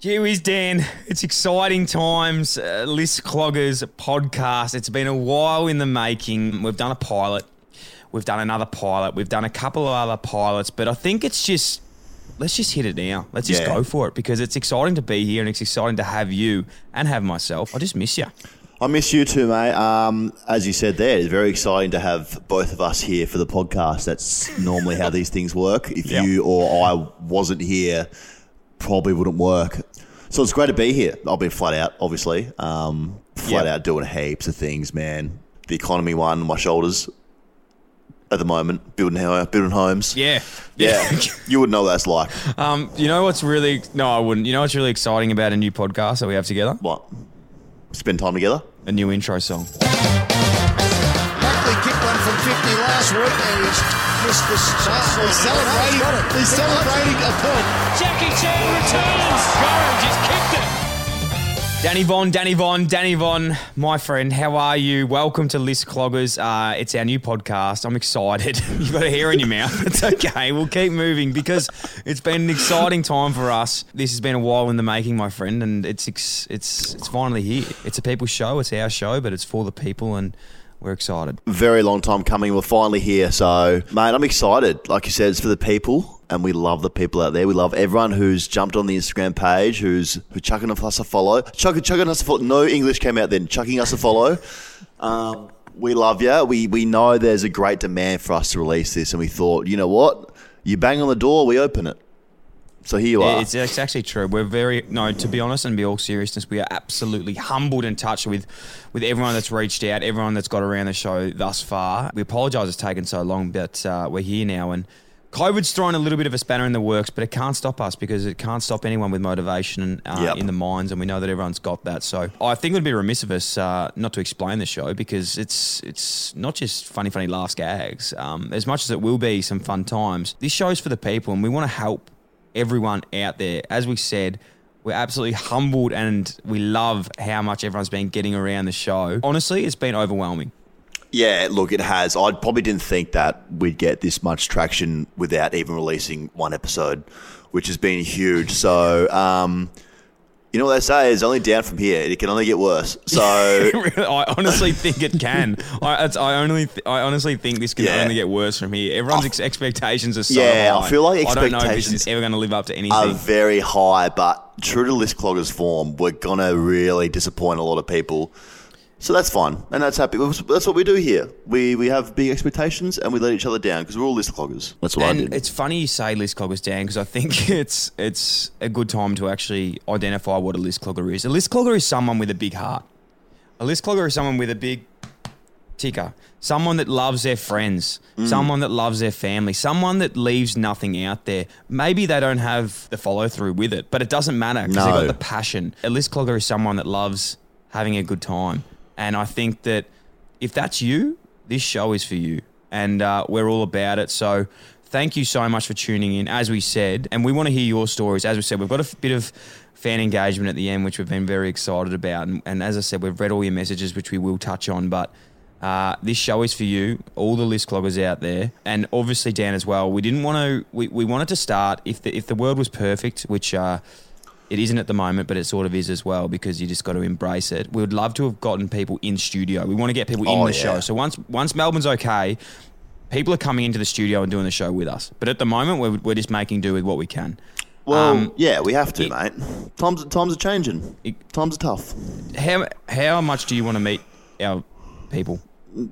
Gee whiz, Dan. It's exciting times. Uh, List Cloggers podcast. It's been a while in the making. We've done a pilot. We've done another pilot. We've done a couple of other pilots, but I think it's just let's just hit it now. Let's just Yeah. go for it because it's exciting to be here and it's exciting to have you and have myself. I just miss you. I miss you too, mate. Um, as you said there, it's very exciting to have both of us here for the podcast. That's normally how these things work. If Yeah. you or I wasn't here, probably wouldn't work. So it's great to be here. I've been flat out, obviously. Um, flat Yeah. out doing heaps of things, man. The economy one on my shoulders at the moment, building, ho- building homes. Yeah. Yeah. you would know what that's like. Um, you know what's really no, I wouldn't. You know what's really exciting about a new podcast that we have together? What? Spend time together? A new intro song. Buckley kicked one from 50 last week and he's missed the shot. He's celebrating. He's celebrating a point. Jackie Chan returns. Gorham just kicked it. Danny Von, Danny Von, Danny Von, my friend, how are you? Welcome to List Cloggers. Uh, it's our new podcast. I'm excited. You've got a hair in your mouth. It's okay. We'll keep moving because it's been an exciting time for us. This has been a while in the making, my friend, and it's ex- it's it's finally here. It's a people's show. It's our show, but it's for the people, and we're excited. very long time coming. We're finally here. So, mate, I'm excited. Like you said, it's for the people, and we love the people out there. We love everyone who's jumped on the Instagram page, who's who's chucking us a follow. Chucking, chucking us a follow. No English came out then. Chucking us a follow. Um, we love you. We we know there's a great demand for us to release this, and we thought, you know what? You bang on the door, we open it. So here you are. It's, it's actually true. We're very no. To be honest, and be all seriousness, we are absolutely humbled and touched with with everyone that's reached out, everyone that's got around the show thus far. We apologise it's taken so long, but uh, we're here now, and COVID's thrown a little bit of a spanner in the works, but it can't stop us because it can't stop anyone with motivation uh, Yep. in the minds, and we know that everyone's got that. So I think it would be remiss of us uh, not to explain the show because it's it's not just funny, funny laughs, gags. Um, as much as it will be some fun times, this show's for the people, and we want to help everyone out there. As we said, we're absolutely humbled and we love how much everyone's been getting around the show. Honestly, it's been overwhelming. Yeah, look, it has. I probably didn't think that we'd get this much traction without even releasing one episode, which has been huge. So, um, you know what they say is only down from here. It can only get worse. So, I honestly think it can. I, it's, I only, th- I honestly think this can Yeah. only get worse from here. Everyone's ex- expectations are so Yeah, I feel like I don't know if this expectations is ever going to live up to anything. are very high, but true to List Cloggers form, we're gonna really disappoint a lot of people. So that's fine, and that's happy. That's what we do here. We we have big expectations, and we let each other down because we're all List Cloggers. That's what I and did. it's funny you say list cloggers down because I think it's it's a good time to actually identify what a list clogger is. A list clogger is someone with a big heart. A list clogger is someone with a big ticker, someone that loves their friends, Mm. someone that loves their family, someone that leaves nothing out there. Maybe they don't have the follow through with it, but it doesn't matter because they've got the passion. A list clogger is someone that loves having a good time, and I think that if that's you, this show is for you, and uh, we're all about it. So. Thank you so much for tuning in, as we said, and we want to hear your stories. As we said, we've got a bit of fan engagement at the end, which we've been very excited about. And, and as I said, we've read all your messages, which we will touch on. But uh, this show is for you, all the list cloggers out there, and obviously Dan as well. We didn't want to. We, we wanted to start if the if the world was perfect, which uh, it isn't at the moment, but it sort of is as well because you just got to embrace it. We would love to have gotten people in studio. We want to get people in Oh, the yeah. show. So once once Melbourne's okay, people are coming into the studio and doing the show with us. But at the moment, we're, we're just making do with what we can. well, um, yeah, we have to, it- mate. Times times are changing. It- times are tough. How how much do you want to meet our people?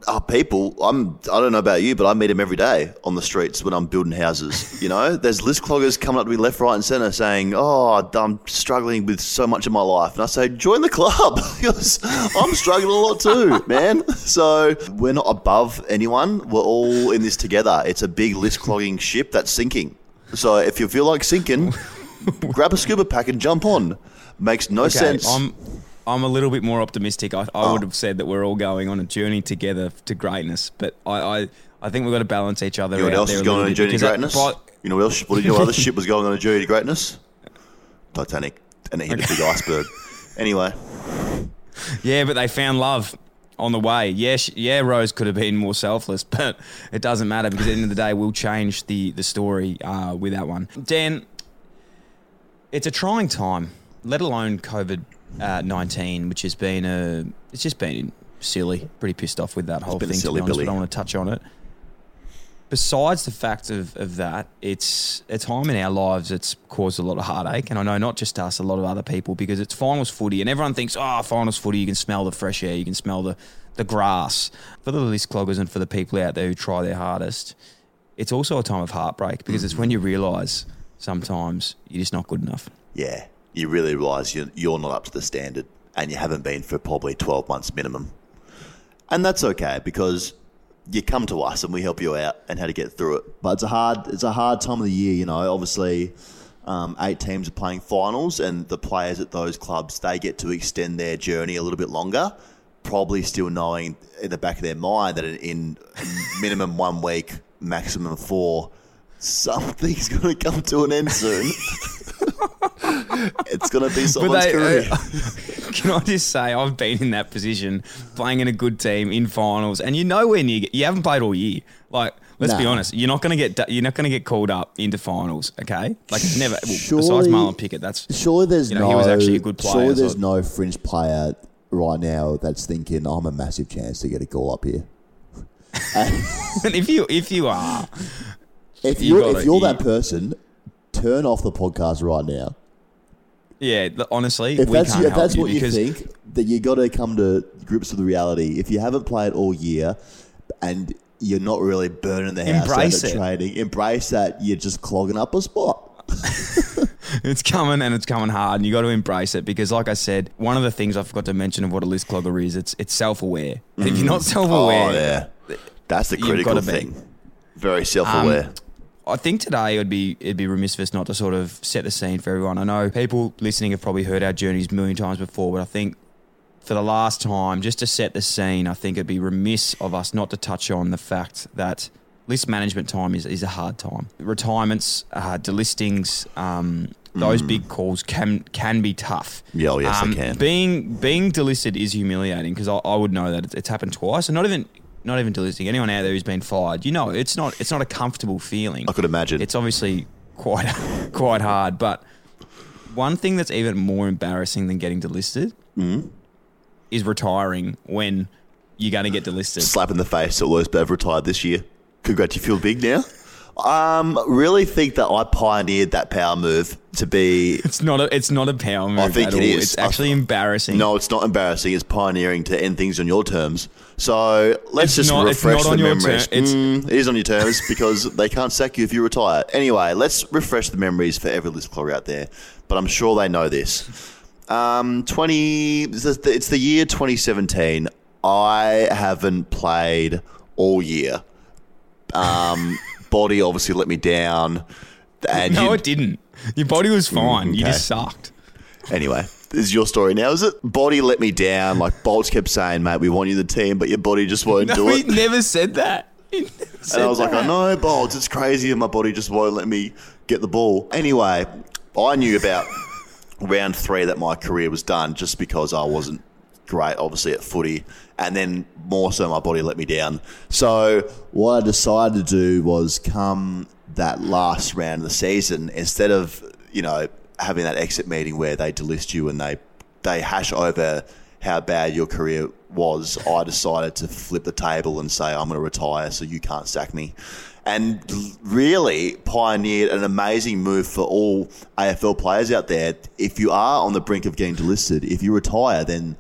Uh, people, I'm I don't know about you, but I meet them every day on the streets when I'm building houses. You know, there's list cloggers coming up to me left, right, and centre saying, "Oh, I'm struggling with so much in my life," and I say, "Join the club because I'm struggling a lot too, man." So we're not above anyone. We're all in this together. It's a big list clogging ship that's sinking. So if you feel like sinking, grab a scuba pack and jump on. Makes no sense. I'm I'm a little bit more optimistic. I, I Oh. would have said that we're all going on a journey together to greatness, but I I, I think we've got to balance each other you know what out else is going on a journey to greatness? but- you know what else? What do you know? Other ship was going on a journey to greatness. Titanic, and it hit a big iceberg. Anyway, Yeah, but they found love on the way. Yeah, sh- yeah, Rose could have been more selfless, but it doesn't matter because at the end of the day, we'll change the the story uh, with that one. Dan, it's a trying time let alone COVID uh, nineteen, which has been a it's just been silly. Pretty pissed off with that whole thing. silly to be honest, Billy. but I want to touch on it. Besides the fact of, of that, it's a time in our lives that's caused a lot of heartache, and I know not just us, a lot of other people, because it's finals footy, and everyone thinks, oh, finals footy, you can smell the fresh air, you can smell the, the grass. For the list cloggers and for the people out there who try their hardest, it's also a time of heartbreak because it's when you realise sometimes you're just not good enough. Yeah, you really realise you're, you're not up to the standard and you haven't been for probably 12 months minimum. And that's okay because you come to us and we help you out and how to get through it. But it's a hard, it's a hard time of the year, you know. Obviously, um, eight teams are playing finals, and the players at those clubs they get to extend their journey a little bit longer. Probably still knowing in the back of their mind that in minimum one week, maximum four, something's going to come to an end soon. it's going to be someone's they- uh, career. Can I just say I've been in that position, playing in a good team in finals, and you know when you you haven't played all year. Like, let's be honest, you're not going to get you're not to get called up into finals. Okay, like it's never. Well, Surely- besides Marlon Pickett, that's Surely there's You know, no. he was actually a good player, Surely so- there's no fringe player right now that's thinking I'm a massive chance to get a goal up here. and if you if you are, If You you're gotta- if you're that person, turn off the podcast right now. yeah, honestly, If we that's if that's what you think, that you got to come to grips with the reality. If you haven't played all year, and you're not really burning the house Embrace out training, embrace that you're just clogging up a spot. it's coming and it's coming hard, and you got to embrace it because, like I said, one of the things I forgot to mention of what a list clogger is, it's it's self aware. And if you're not self aware, Oh, yeah. That's the critical gotta be. thing. Very self aware. Um, I think today it'd be it'd be remiss of us not to sort of set the scene for everyone. I know people listening have probably heard our journeys a million times before, but I think for the last time, just to set the scene, I think it'd be remiss of us not to touch on the fact that list management time is, is a hard time. Retirements, uh, delistings, um, those big calls can can be tough. Mm. Yeah, oh, yes, they Um, can. Being being delisted is humiliating because I, I would know that it's, it's happened twice, and not even not even delisting. Anyone out there who's been fired, you know, it's not it's not a comfortable feeling. I could imagine. It's obviously quite quite hard, but one thing that's even more embarrassing than getting delisted Mm-hmm. is retiring when you're going to get delisted. slap in the face that Lewis Bev retired this year. Congrats, you feel big now. Um, really think that I pioneered that power move to be. It's not a it's not a power move I think it all. is. It's I- actually embarrassing. No, it's not embarrassing. It's pioneering to end things on your terms. So let's It's just not- it's refresh the your memories. ter- it's- Mm, it is on your terms because they can't sack you if you retire. Anyway, let's refresh the memories for every list clogger out there. But I'm sure they know this. Um, 20. It's the, it's the year 2017. I haven't played all year. Um, body obviously let me down. And no, it didn't. Your body was mm, fine. You just sucked. Anyway, this is your story now, is it? Body let me down. Like Bolts kept saying, mate, we want you in the team, but your body just won't No, do he it. never said that. He never And said I was like, that. I know, Bolts, it's crazy, and my body just won't let me get the ball. Anyway, I knew about round three that my career was done just because I wasn't great, obviously, at footy. And then more so, my body let me down. So What I decided to do was come that last round of the season, instead of you know having that exit meeting where they delist you and they they hash over how bad your career was, I decided to flip the table and say I'm going to retire, so you can't sack me. And really pioneered an amazing move for all AFL players out there. If you are on the brink of getting delisted, if you retire, then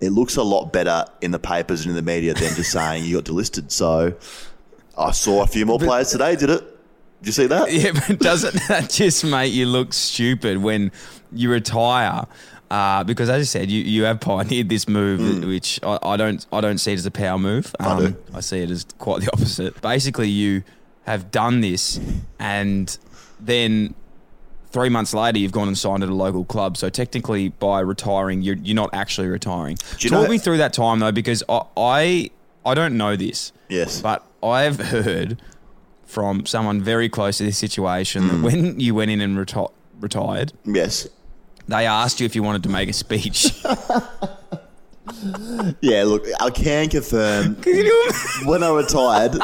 it looks a lot better in the papers and in the media than just saying you got delisted. So I saw a few more players today. Did it? Did you see that? Yeah, but doesn't that just make you look stupid when you retire? Uh, because as I said, you, you have pioneered this move, which I, I don't I don't see it as a power move. Um, I do. I see it as quite the opposite. Basically, you have done this, and then three months later, you've gone and signed at a local club. So technically, by retiring, you're you're not actually retiring. you Talk me through that time though, because I I, I don't know this. Yes. But I've heard from someone very close to this situation that hmm. when you went in and reti- retired, Yes. they asked you if you wanted to make a speech. Yeah, look, I can confirm when I retired,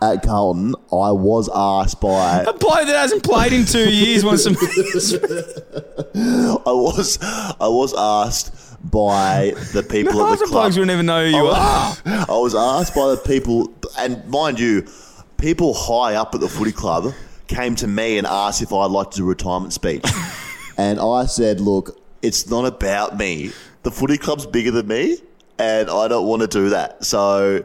at Carlton, I was asked by A player that hasn't played in two years wants some. I was I was asked by the people at Half the club. will never know who you are. I was asked by the people, and mind you, people high up at the footy club came to me and asked if I'd like to do a retirement speech. and I said, look, it's not about me. The footy club's bigger than me, and I don't want to do that. So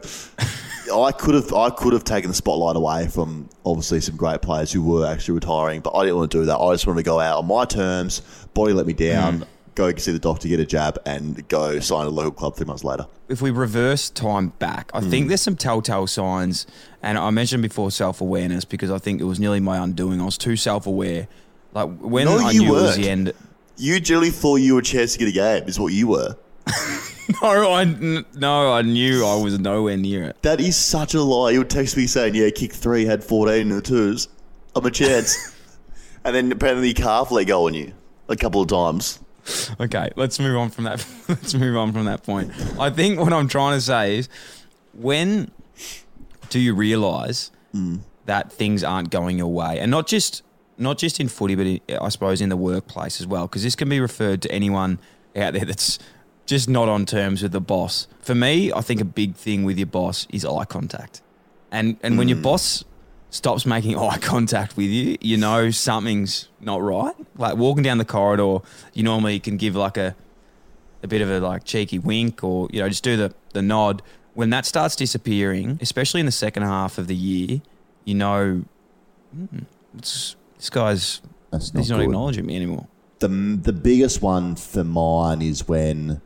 I could have I could have taken the spotlight away from obviously some great players who were actually retiring, but I didn't want to do that. I just wanted to go out on my terms. Body let me down. Go see the doctor, get a jab, and go sign a local club three months later. if we reverse time back, I Hmm. think there's some telltale signs, and I mentioned before self awareness because I think it was nearly my undoing. I was too self aware. Like when No, I you knew it was the end. You generally thought you were a chance to get a game, is what you were. No, I n- no, I knew I was nowhere near it. That is such a lie. You would text me saying, "Yeah, kick three, had fourteen in the twos. I'm a chance." and then apparently calf let go on you a couple of times. Okay, let's move on from that. let's move on from that point. I think what I'm trying to say is, when do you realise Hmm. that things aren't going your way, and not just not just in footy, but in, I suppose in the workplace as well, because this can be referred to anyone out there that's just not on terms with the boss. For me, I think a big thing with your boss is eye contact, and and when your boss stops making eye contact with you, you know something's not right. Like walking down the corridor, you normally can give like a a bit of a like cheeky wink or you know just do the the nod. When that starts disappearing, especially in the second half of the year, you know "Hmm, it's, this guy's That's he's not good. acknowledging me anymore. The the biggest one for mine is when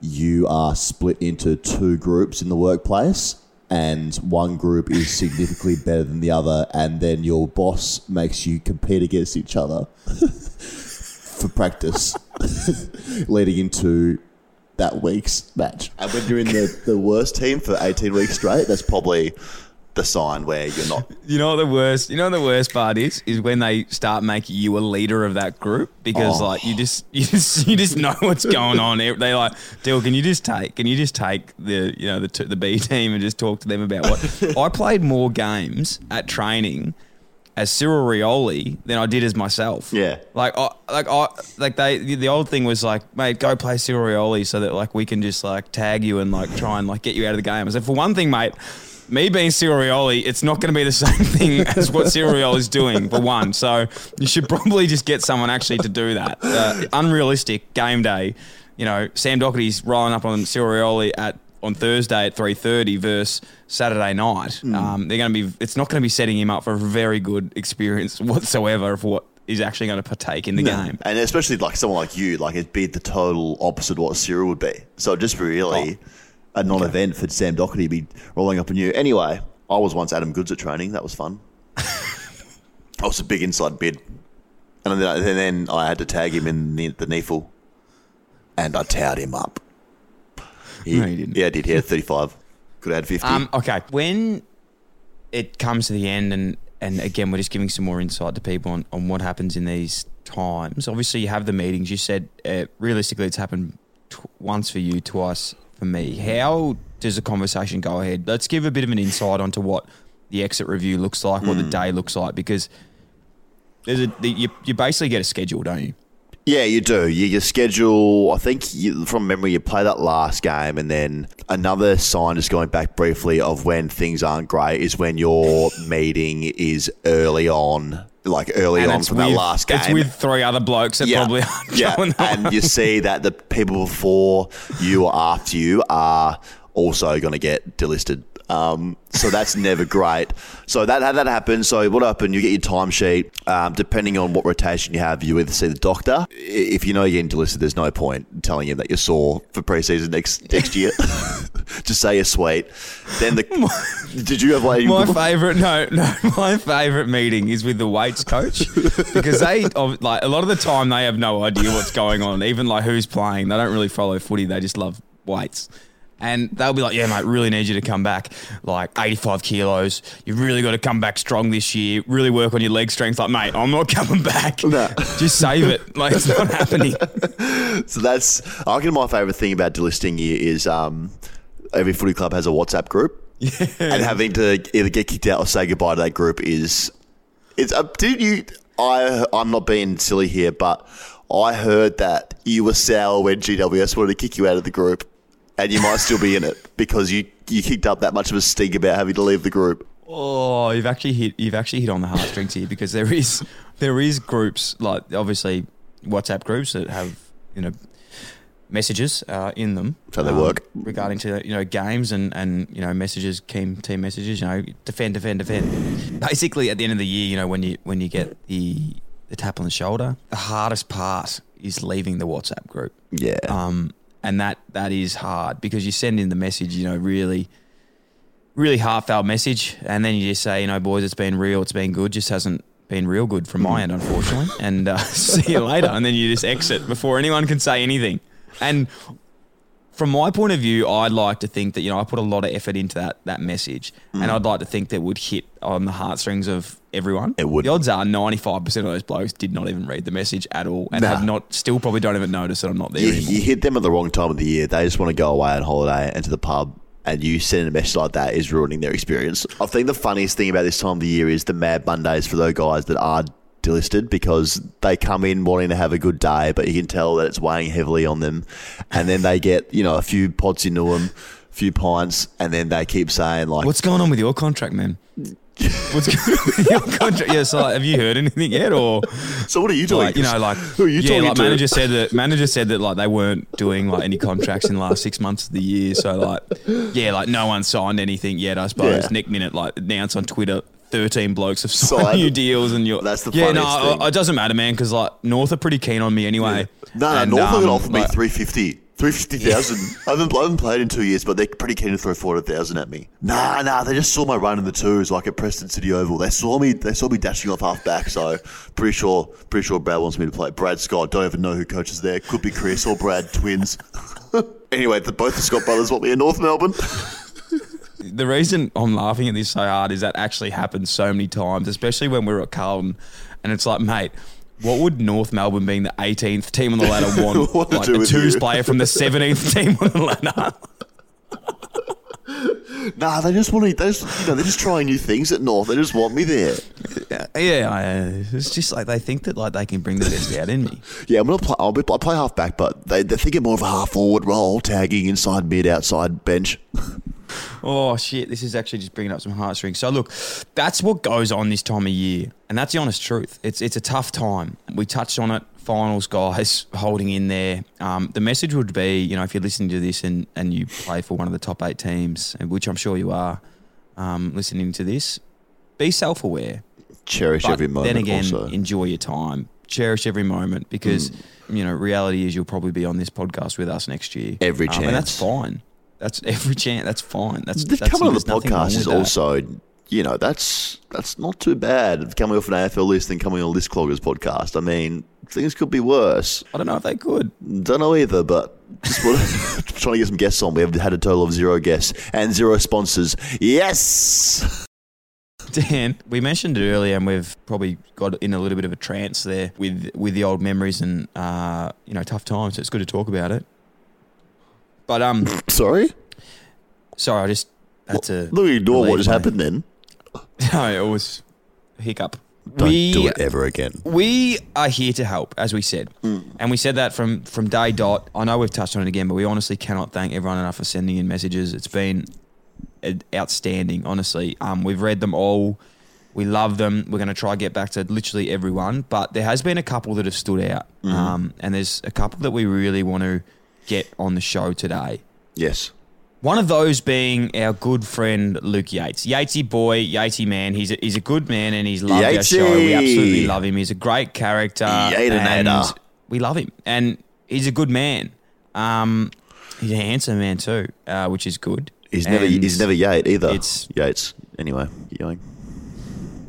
you are split into two groups in the workplace. And one group is significantly better than the other, and then your boss makes you compete against each other for practice, leading into that week's match. And when you're in the, the worst team for 18 weeks straight, that's probably the sign where you're not. You know what the worst? You know what the worst part is is when they start making you a leader of that group because Oh. like you just you just you just know what's going on. They like, Dill, can you just take can you just take the you know the t- the B team and just talk to them about what I played more games at training as Cyril Rioli than I did as myself. Yeah. Like I like I like they the the old thing was like, mate, go play Cyril Rioli so that like we can just like tag you and like try and like get you out of the game. I said, for one thing, mate, me being Cyril Rioli, it's not going to be the same thing as what Cyril is doing for one. So you should probably just get someone actually to do that. Uh, unrealistic game day. You know, Sam Docherty's rolling up on Cyril Rioli at on Thursday at three thirty versus Saturday night. Um, they're going to be. It's not going to be setting him up for a very good experience whatsoever of what is actually going to partake in the game. And especially like someone like you, like it'd be the total opposite of what Cyril would be. So just really a non-event for Sam Docherty to be rolling up on you. Anyway, I was once Adam Goodes at training. That was fun. I was a big inside bid, and then, and then I had to tag him in the, the NEFL, and I towed him up. He, No, you didn't. Yeah, I did. He had thirty-five. Could have had fifty. Um, okay, when it comes to the end, and and again, we're just giving some more insight to people on, on what happens in these times. Obviously, you have the meetings. You said uh, realistically, it's happened once for you, twice for me. How does the conversation go ahead? Let's give a bit of an insight onto what the exit review looks like, what the hmm. day looks like, because there's a the, you you basically get a schedule, don't you? Yeah, you do. You, you schedule. I think you, from memory, you play that last game, and then another sign, just going back briefly, of when things aren't great is when your meeting is early on, like early on it's from that last game. It's with three other blokes that probably aren't yeah, going that and you see that the people before you or after you are also going to get delisted. Um, so that's never great. So that that happens. So what happened? You get your timesheet. Um, depending on what rotation you have, you either see the doctor. If you know you're getting delisted, there's no point telling him that you're sore for preseason next next year. Just say you're sweet. Then the did you have like My favorite, no, no, my favorite meeting is with the weights coach because they, of- like, a lot of the time they have no idea what's going on, even like who's playing. They don't really follow footy. They just love weights. And they'll be like, yeah, mate, really need you to come back like 85 kilos. You've really got to come back strong this year. Really work on your leg strength. Like, mate, I'm not coming back. Just save it. Like, it's not happening. So that's I reckon my favourite thing about delisting you is um, every footy club has a WhatsApp group, and having to either get kicked out or say goodbye to that group is. It's. Uh, did you? I. I'm not being silly here, but I heard that you were sour when GWS wanted to kick you out of the group, and you might still be in it because you you kicked up that much of a stink about having to leave the group. Oh, you've actually hit you've actually hit on the heartstrings here because there is there is groups like obviously WhatsApp groups that have you know messages uh, in them. So they work. regarding to you know games and and you know messages, team team messages. You know, defend, defend, defend. Basically, at the end of the year, you know when you when you get the the tap on the shoulder, the hardest part is leaving the WhatsApp group. Yeah. Um, and that that is hard because you send in the message, you know, really, really heartfelt message, and then you just say, you know, boys, it's been real, it's been good, just hasn't been real good from my end, unfortunately, and uh, see you later, and then you just exit before anyone can say anything, and. From my point of view, I'd like to think that you know I put a lot of effort into that that message, and I'd like to think that would hit on the heartstrings of everyone. It would. The odds are ninety five percent of those blokes did not even read the message at all, and Nah. have not still probably don't even notice that I'm not there you, anymore. you hit them at the wrong time of the year. They just want to go away on holiday and to the pub, and you send a message like that is ruining their experience. I think the funniest thing about this time of the year is the Mad Mondays for those guys that are delisted because they come in wanting to have a good day, but you can tell that it's weighing heavily on them, and then they get you know a few pods into them, a few pints, and then they keep saying like, What's going on with your contract, man? What's going on with your contract? Yeah, so like, have you heard anything yet, or "So what are you doing?" like you know, like who are you yeah, talking like to? manager said that manager said that like they weren't doing like any contracts in the last six months of the year. So like, yeah, like no one signed anything yet. I suppose Yeah. Nick Minute like announced on Twitter. Thirteen blokes have signed, Signed. new deals, and you're That's the yeah. No, thing. it doesn't matter, man, because like North are pretty keen on me anyway. No, no, And, North um, um, offered me like- 350. 350,000. I, haven't, I haven't played in two years, but they're pretty keen to throw 400,000 at me. Nah, nah, they just saw my run in the twos, like at Preston City Oval. They saw me They saw me dashing off half back, so pretty sure pretty sure Brad wants me to play. Brad Scott, don't even know who coaches there. Could be Chris or Brad, twins. anyway, the, both the Scott brothers want me in North Melbourne. the reason I'm laughing at this so hard is that actually happened so many times, especially when we were at Carlton. And it's like, mate, what would North Melbourne being the 18th team on the ladder want? Like a the twos you? player from the 17th team on the ladder. nah, they just want to, they just, you know, they're just trying new things at North. They just want me there. yeah, I, it's just like they think that like they can bring the best out in me. Yeah, I'm gonna play. I'll, be, I'll play half back, but they, they're thinking more of a half forward role, tagging inside mid, outside bench. Oh shit! This is actually just bringing up some heartstrings. So look, that's what goes on this time of year, and that's the honest truth. It's it's a tough time. We touched on it. Finals guys holding in there. Um, the message would be, you know, if you're listening to this and and you play for one of the top eight teams, and which I'm sure you are, um, listening to this, be self-aware. Cherish But every moment. then again, also. enjoy your time. Cherish every moment because Mm. you know reality is you'll probably be on this podcast with us next year. Every Um, and that's fine. That's every chance. That's fine. That's The that's, coming on the there's nothing wrong podcast is also, you know, that's that's not too bad. Coming off an AFL list and coming on list cloggers podcast. I mean, things could be worse. I don't know if they could. Don't know either, but just trying to get some guests on. We have had a total of zero guests and zero sponsors. Yes. Dan, we mentioned it earlier, and we've probably got in a little bit of a trance there with with the old memories and uh, you know tough times. So it's good to talk about it. But um, Sorry. sorry, I just had to. Look, ignore what just happened then. No, it was a hiccup. Don't we do it ever again. we are here to help, as we said, and we said that from from day dot. I know we've touched on it again, but we honestly cannot thank everyone enough for sending in messages. It's been outstanding, honestly. Um, we've read them all. We love them. We're going to try to get back to literally everyone, but there has been a couple that have stood out, um, and there's a couple that we really want to get on the show today. Yes. One of those being our good friend Luke Yates. Yatesy boy, Yatesy man. He's a, he's a good man and he's loved our Yatesy. show. We absolutely love him. He's a great character. And we love him. And he's a good man. Um, he's a handsome man too, uh, which is good. He's never And he's never Yate either. it's- Yates. Anyway, going.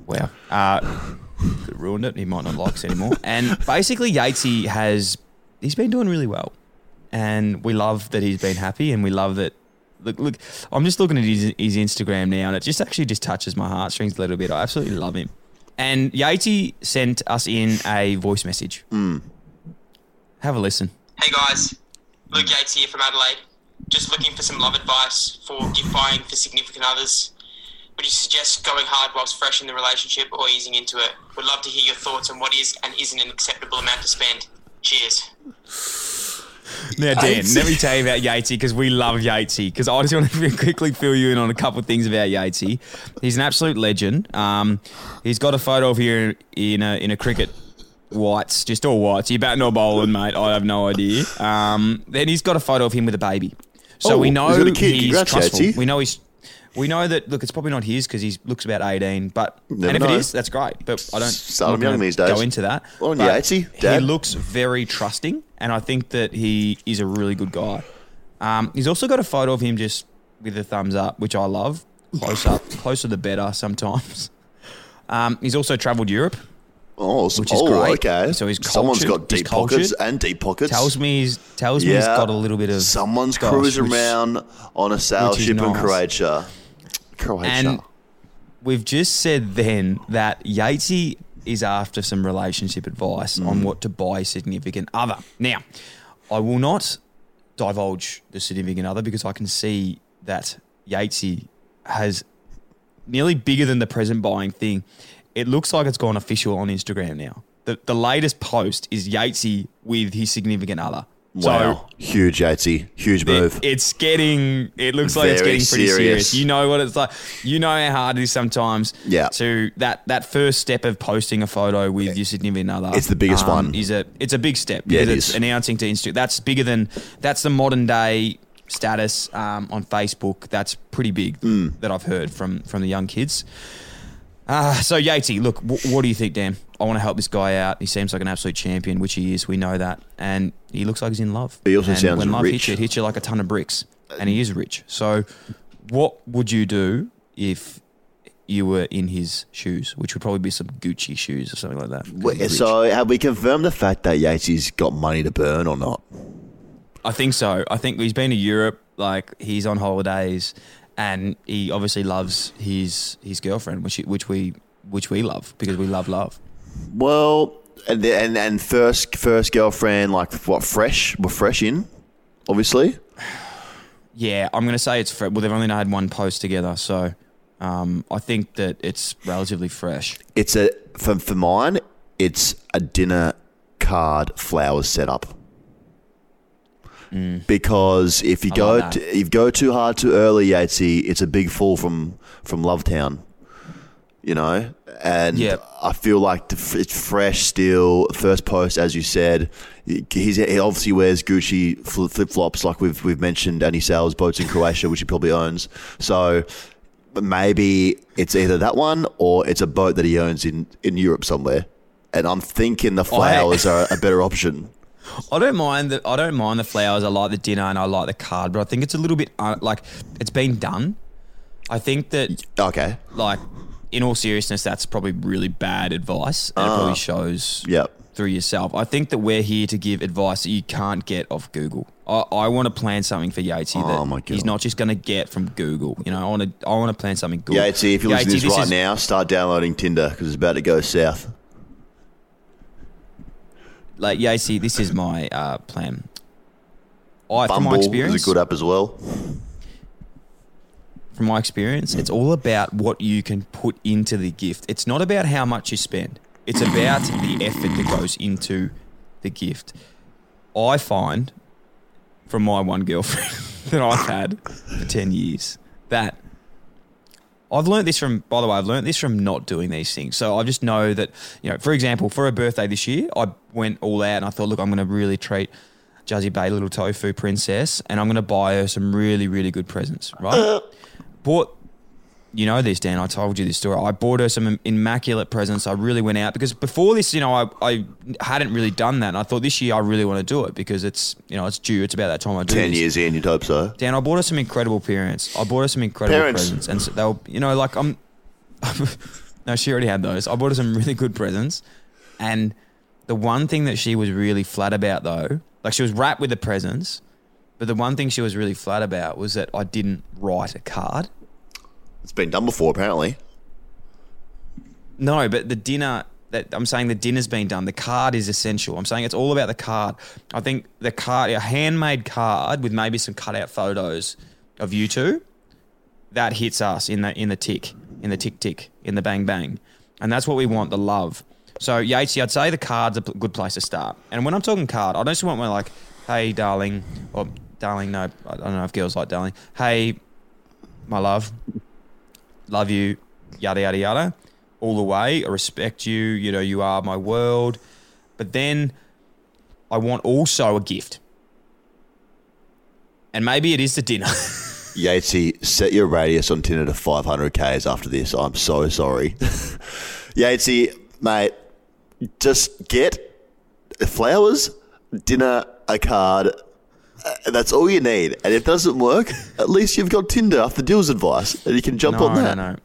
Wow. Uh, ruined it. He might not like us anymore. And basically, Yatesy has he's been doing really well, and we love that he's been happy, and we love that. Look, look. I'm just looking at his, his Instagram now, and it just actually just touches my heartstrings a little bit. I absolutely love him. And Yati sent us in a voice message. Hmm. Have a listen. Hey guys, Luke Yates here from Adelaide. just looking for some love advice for gift buying for significant others. Would you suggest going hard whilst fresh in the relationship or easing into it? Would love to hear your thoughts on what is and isn't an acceptable amount to spend. Cheers. Now, Dan, Yatesy. let me tell you about Yatesy because we love Yatesy. Because I just want to quickly fill you in on a couple of things about Yatesy. He's an absolute legend. Um, he's got a photo of here in a in a cricket whites, just all whites. You batting or bowling, mate? I have no idea. Um, then he's got a photo of him with a baby. So Oh, we know he's got a kid. he's Congrats, trustful. Yatesy. We know he's. We know that. Look, it's probably not his because he looks about eighteen. But Never and if know. it is, that's great. But I don't. Start I'm young these days. Go into that. Well, But Yatesy, He Dad. looks very trusting, and I think that he is a really good guy. Um, he's also got a photo of him just with a thumbs up, which I love. Close up, closer the better sometimes. Um, he's also travelled Europe. Oh, s- Which is oh, great. okay. So he's Someone's got deep pockets and deep pockets. Tells me he's tells me he's got a little bit of Someone's gosh, cruising which- around on a sail ship in nice. Croatia. Croatia. And we've just said then that Yatesy is after some relationship advice Mm. on what to buy significant other. Now, I will not divulge the significant other because I can see that Yatesy has nearly bigger than the present buying thing. It looks like it's gone official on Instagram now. The, the latest post is Yatesy with his significant other. Wow. Huge, Yatesy. Huge It- move. it's getting. It looks like it's getting pretty serious. serious. You know what it's like. You know how hard it is sometimes. Yeah. To that that first step of posting a photo with your significant other. It's the biggest one. Is a it's a big step. Yeah, it it's is. announcing to Instagram. That's bigger than that's the modern day status um, on Facebook. That's pretty big Hmm. that I've heard from from the young kids. Uh, so Yatesy, look, w- what do you think, Dan? I want to help this guy out. He seems like an absolute champion, which he is. We know that, and he looks like he's in love. He also and sounds when love rich. hits you, it hits you like a ton of bricks, and he is rich. So, what would you do if you were in his shoes? Which would probably be some Gucci shoes or something like that? So, have we confirmed the fact that Yatesy's got money to burn or not? I think so. I think he's been to Europe. Like he's on holidays, and he obviously loves his his girlfriend, which which we which we love because we love love. Well, and the, and and first first girlfriend, like what fresh? We're fresh in, obviously. Yeah, I'm going to say it's fresh. Well, they've only had one post together, so um, I think that it's relatively fresh. It's a for for mine. It's a dinner card flowers setup. Because if you Mm. I go like t- if you go too hard too early, Yatesy, it's a big fall from from Lovetown. You know, and Yep. I feel like the, it's fresh still. First post, as you said, he- he's, he obviously wears Gucci flip flops, like we've we've mentioned, and he sells boats in Croatia, which he probably owns. So but maybe it's either that one or it's a boat that he owns in, in Europe somewhere. And I'm thinking the flowers are a better option. I don't mind the I don't mind the flowers. I like the dinner and I like the card, but I think it's a little bit uh, like it's been done. I think that Okay. like in all seriousness, that's probably really bad advice, and it probably shows Yep. through yourself. I think that we're here to give advice that you can't get off Google. I, I want to plan something for Yatesy Oh that he's not just going to get from Google. You know, I want to I want to plan something good. See, if you're listening to Yatesy, this right is- now, start downloading Tinder because it's about to go south. Like Yatesy, this is my uh, plan. I, from my is experience, a good app as well. from my experience, it's all about what you can put into the gift. It's not about how much you spend. It's about the effort that goes into the gift. I find from my one girlfriend that I've had for 10 years that I've learned this from, by the way, I've learned this from not doing these things. So I just know that, you know, for example, for her birthday this year, I went all out and I thought, look, I'm going to really treat Jazzy Bay, little tofu princess, and I'm going to buy her some really, really good presents, right? bought you know this dan i told you this story. I bought her some immaculate presents. I really went out because before this you know i, I hadn't really done that. And i thought this year i really want to do it because it's you know it's due. It's about that time i do 10 this. years in, you'd hope so. dan i bought her some incredible parents. I bought her some incredible Parents. presents. And so they were you know like i'm no she already had those. I bought her some really good presents. And the one thing that she was really flat about though like she was wrapped with the presents but the one thing she was really flat about was that i didn't write a card It's been done before, apparently. No, but the dinner that I'm saying the dinner's been done. The card is essential. I'm saying it's all about the card. I think the card, a handmade card with maybe some cutout photos of you two, that hits us in the in the tick, in the tick tick, in the bang bang, and that's what we want. The love. So Yatesy, I'd say the card's a good place to start. And when I'm talking card, I don't just want one like, "Hey, darling," or "Darling." No, I don't know if girls like darling. Hey, my love, love you, yada yada yada, all the way. I respect you. You know, you are my world. But then I want also a gift, and maybe it is the dinner. Yatesy, set your radius on Tinder to 500 Ks after this. I'm so sorry. Yatesy, mate, just get flowers, dinner, a card. Uh, That's all you need. And if it doesn't work, at least you've got Tinder after Dill's advice and you can jump no, on that. no, no.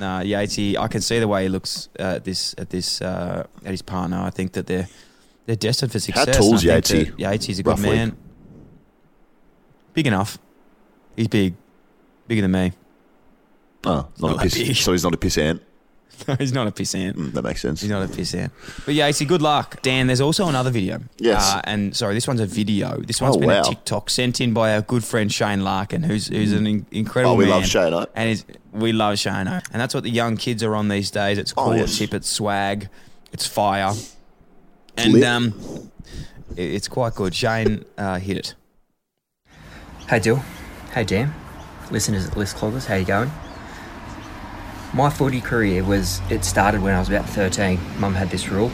No, Yatesy, I can see the way he looks uh, at this at this uh, at his partner. I think that they're they're destined for success. tall's I think Yatesy, Yatesy's a good roughly? man. Big enough. He's big, bigger than me. Oh, not Not a piss, big. so he's not a piss ant. No, he's not a pissant. Mm, that makes sense. He's not a pissant. But Yatesy, good luck. Dan, there's also another video. Yes. Uh, and sorry, this one's a video. This one's Oh, been a. TikTok sent in by our good friend Shane Larkin, who's who's an in- incredible Oh, we man. love Shane, eh? And he's, we love Shane. And that's what the young kids are on these days. It's Oh, cool, yes. it's hip, it's swag, it's fire. And lit. um, it- it's quite good. Shane uh, hit it. Hey Dill. Hey Dan. Listeners at List Cloggers, how you going? My footy career was, it started when I was about 13. Mum had this rule.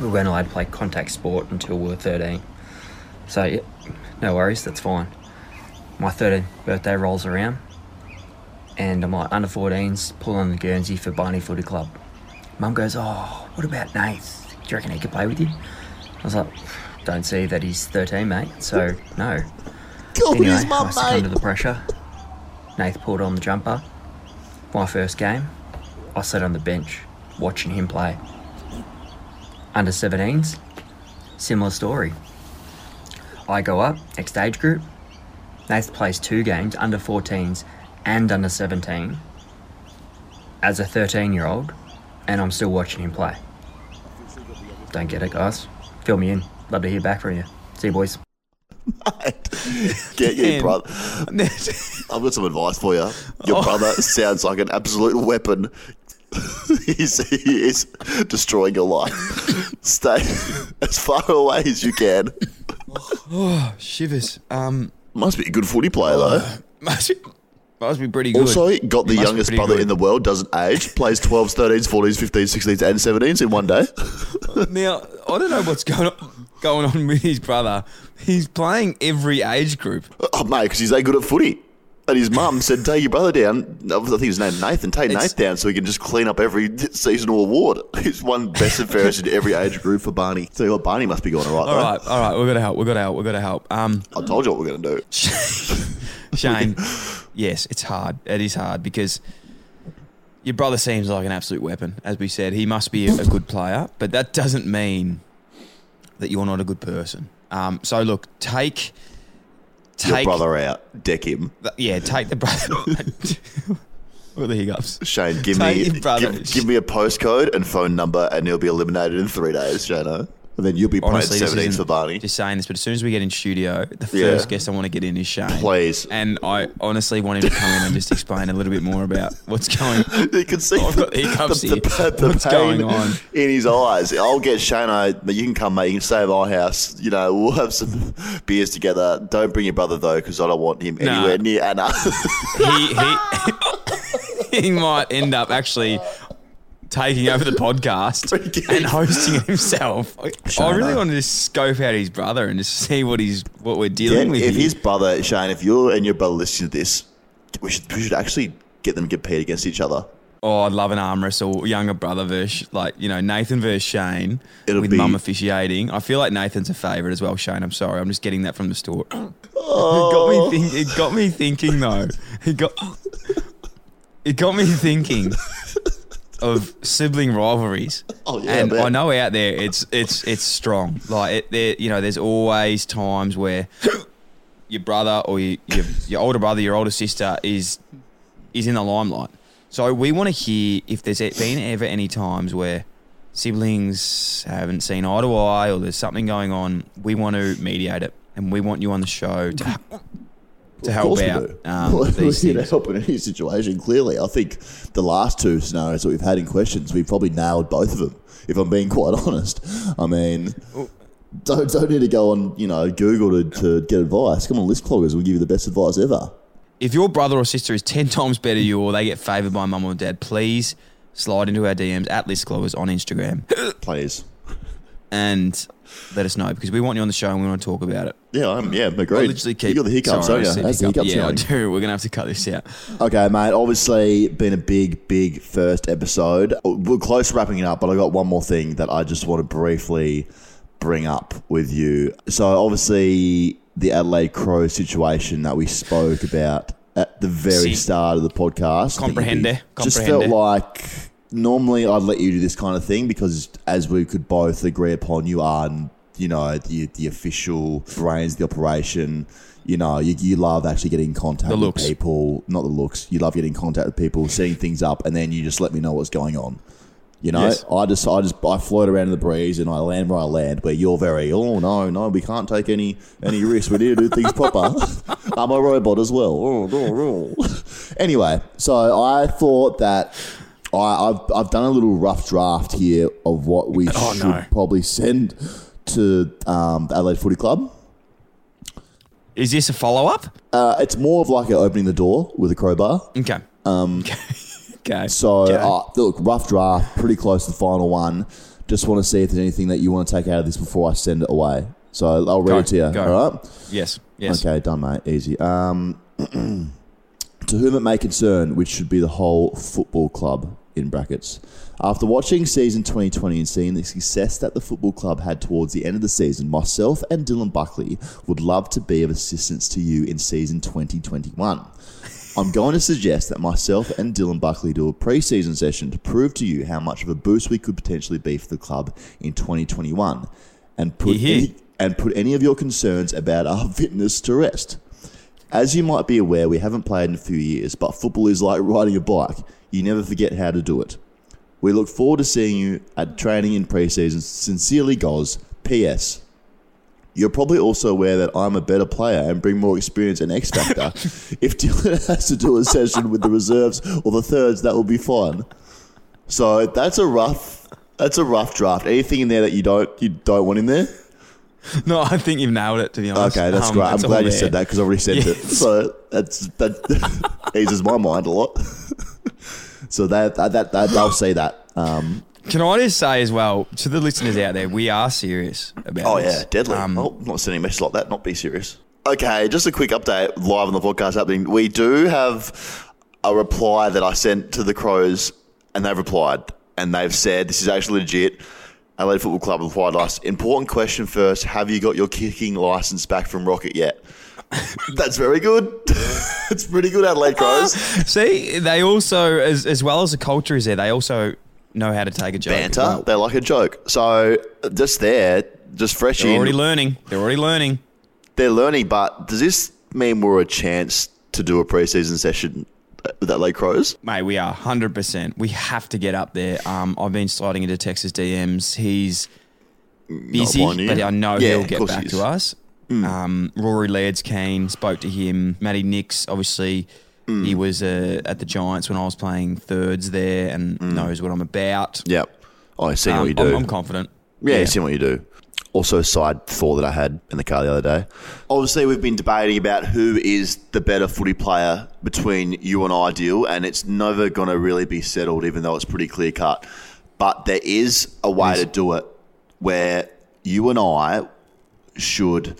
We weren't allowed to play contact sport until we were 13. So, yeah, no worries, that's fine. My 13th birthday rolls around, and I'm like, under 14s, pull on the Guernsey for Barney Footy Club. Mum goes, Oh, what about Nath? Do you reckon he could play with you? I was like, Don't see that he's 13, mate, so no. Anyway, I succumbed to the pressure. Nath pulled on the jumper. My first game, I sat on the bench watching him play. Under 17s, similar story. I go up, next age group. Nath plays two games, under 14s and under 17, as a 13 year old, and I'm still watching him play. Don't get it, guys. Fill me in. Love to hear back from you. See you, boys. Get your brother. I've got some advice for you. Oh. Your brother sounds like an absolute weapon. He's, he is destroying your life. Stay as far away as you can. Oh, Shivers. Um, Must be a good footy player though. must be, must be pretty good. Also, got the youngest brother good. in the world, doesn't age, plays 12s, 13s, 14s, 15s, 16s, and 17s in one day. Now, I don't know what's going on, going on with his brother. He's playing every age group. Oh, mate, because he's that good at footy. And his mum said, take your brother down. I think his name Nathan. Take Nathan down so he can just clean up every seasonal award. He's won best and fairest in every age group for Barney. So what, Barney must be going all right, All though. right, all right, we've got to help. We've got to help. We've got to help. Um, I told you what we're going to do. Shane, yes, it's hard. It is hard because your brother seems like an absolute weapon. As we said, he must be a good player, but that doesn't mean that you're not a good person. Um, so look, take Your take brother out. Deck him. yeah, take the brother. what are the hiccups? Shane, give Take me give, give me a postcode and phone number, and he'll be eliminated in three days, Shano. And then you'll be Honestly, playing this 17s isn't for Barney. just saying this, but as soon as we get in studio, the Yeah. first guest I want to get in is Shane. Please. And I honestly want him to come in and just explain a little bit more about what's going on. You can see I've the, got hiccups the, here. the, the What's pain going on? in his eyes. I'll get Shano, but you can come, mate. You can stay at my house. You know, we'll have some beers together. Don't bring your brother, though, because I don't want him anywhere near Anna. Uh, he he he might end up actually taking over the podcast and hosting himself. I, I really wanted to scope out his brother and just see what he's what we're Yeah, dealing with. if here. his brother, Shane, if you and your brother listen to this, we should, we should actually get them to compete against each other. Oh, I'd love an arm wrestle, younger brother versus like you know Nathan versus Shane It'll with be- mum officiating. I feel like Nathan's a favourite as well. Shane, I'm sorry, I'm just getting that from the store. Oh. It got me think. It got me thinking though. It got it got me thinking of sibling rivalries. Oh, yeah, and man. I know out there it's it's it's strong. Like it, there, you know, there's always times where your brother or your, your your older brother, your older sister is is in the limelight. So we want to hear if there's been ever any times where siblings haven't seen eye to eye or there's something going on, we want to mediate it and we want you on the show to to help we out do. um, these to things. help in any situation. Clearly, I think the last two scenarios that we've had in questions, we've probably nailed both of them. If I'm being quite honest, I mean, don't don't need to go on you know Google to, to get advice. Come on, list cloggers will give you the best advice ever. If your brother or sister is 10 times better than you or they get favoured by mum or dad, please slide into our DMs at List Cloggers on Instagram Please, and let us know because we want you on the show and we want to talk about it. yeah, I'm, yeah, I agreed. literally keep. you got the hiccups, sorry, don't you? That's the hiccup. hiccups Yeah, I do. We're going to have to cut this out. Okay, mate. Obviously, been a big, big first episode. Oh, we're close to wrapping it up, but I got one more thing that I just want to briefly bring up with you. So, obviously, the Adelaide Crow situation that we spoke about at the very Si. start of the podcast. you Comprehende, Just felt like normally I'd let you do this kind of thing because, as we could both agree upon, you are, you know, the the official brains, of the operation. You know, you, you love actually getting in contact The with looks. people, not the looks. You love getting in contact with people, setting things up, and then you just let me know what's going on. You know, Yes. I just, I just, I float around in the breeze and I land where I land. Where you're very, oh no, no, we can't take any any risks. We need to do things proper. I'm a robot as well. Anyway, so I thought that I, I've I've done a little rough draft here of what we Oh, should no. probably send to um, the Adelaide Footy Club. Is this a follow up? Uh, it's more of like opening the door with a crowbar. Okay. Um. okay. So, Okay. uh, look, rough draft, pretty close to the final one. Just want to see if there's anything that you want to take out of this before I send it away. So I'll read Go, it to you. go. All right. yes. Yes. Okay, done, mate. Easy. Um, to whom it may concern, which should be the whole football club in brackets. After watching season 2020 and seeing the success that the football club had towards the end of the season, myself and Dylan Buckley would love to be of assistance to you in season 2021. I'm going to suggest that myself and Dylan Buckley do a pre-season session to prove to you how much of a boost we could potentially be for the club in 2021, and put any, and put any of your concerns about our fitness to rest. As you might be aware, we haven't played in a few years, but football is like riding a bike. You never forget how to do it. We look forward to seeing you at training in pre-season. Sincerely, Goz. P.S. You're probably also aware that I'm a better player and bring more experience and X factor. if Dylan has to do a session with the reserves or the thirds, that will be fine. So that's a rough. That's a rough draft. Anything in there that you don't you don't want in there? No, I think you've nailed it. To be honest. Okay, that's Um, great. I'm glad you there. said that because I already sent it. So that's that eases my mind a lot. So that that, that, that they'll say that. Um, Can I just say as well to the listeners out there, we are serious about. Oh this. yeah, deadly. Um, oh, not sending a message like that. Not be serious. Okay, just a quick update live on the podcast happening. We do have a reply that I sent to the Crows, and they've replied, and they've said this is actually legit. Adelaide Football Club replied us. Important question first: Have you got your kicking license back from Rocket yet? That's very good. it's pretty good, Adelaide Crows. See, they also, as as well as the culture is there, they also know how to take a joke. Banter. well. They like a joke. So just there, just fresh They're in. already learning. They're already learning. they're learning, but does this mean we're a chance to do a preseason session with Adelaide Crows? Mate, we are hundred percent. We have to get up there. Um, I've been sliding into Tex's DMs. He's busy, but I know Yeah, he'll get back he to us. Um, Rory Laird's keen. Spoke to him. Matty Nicks, obviously, he was uh, at the Giants when I was playing thirds there, and knows what I'm about. Yep. Oh, I see Um, what you I'm, do. I'm confident. yeah, I've seen what you do. Also, side thought that I had in the car the other day. Obviously, we've been debating about who is the better footy player between you and Ideal, and it's never going to really be settled, even though it's pretty clear cut. But there is a way to do it where you and I should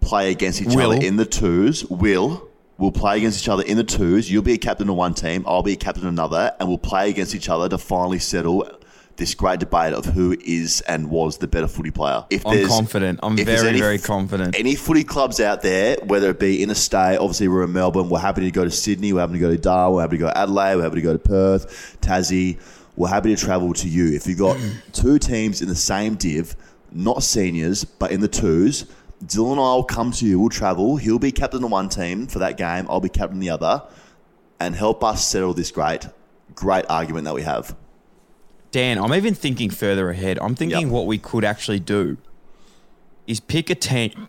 play against each Will. other in the twos. Will. We'll play against each other in the twos. You'll be a captain of one team. I'll be a captain of another, and we'll play against each other to finally settle this great debate of who is and was the better footy player. If I'm confident. I'm very, any- very confident. Any footy clubs out there, whether it be in a state, obviously we're in Melbourne. We're happy to go to Sydney. We're happy to go to Darwin. We're happy to go to Adelaide. We're happy to go to Perth, Tassie. We're happy to travel to you. If you've got two teams in the same div, not seniors, but in the twos, Dylan and I will come to you. We'll travel. He'll be captain of one team for that game. I'll be captain of the other, and help us settle this great, great argument that we have. Dan, I'm even thinking further ahead. I'm thinking Yep. what we could actually do is pick a team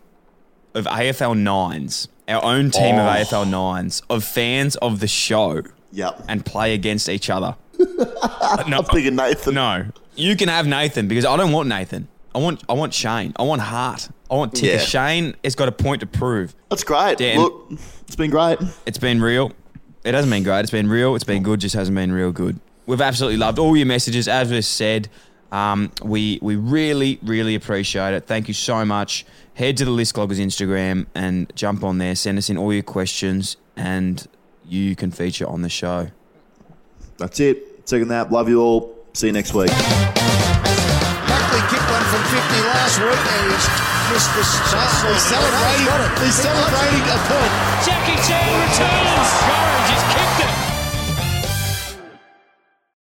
of AFL nines, our own team of Oh. AFL nines, of fans of the show, Yep. and play against each other. no, I'm thinking Nathan. no, you can have Nathan because I don't want Nathan. I want I want Shane. I want Hart. I want Ticker. Yeah. Shane has got a point to prove. That's great. Dan. Look, it's been great. It's been real. It hasn't been great. It's been real. It's been good. Just hasn't been real good. We've absolutely loved all your messages. As we said, um, we we really really appreciate it. Thank you so much. Head to the List Cloggers Instagram and jump on there. Send us in all your questions, and you can feature on the show. That's it. Second that. Love you all. See you next week. Buckley kicked one from 50 last week and he's missed the shot. He's celebrating, he's celebrating a point. Jackie Chan returns. Gorringe has kicked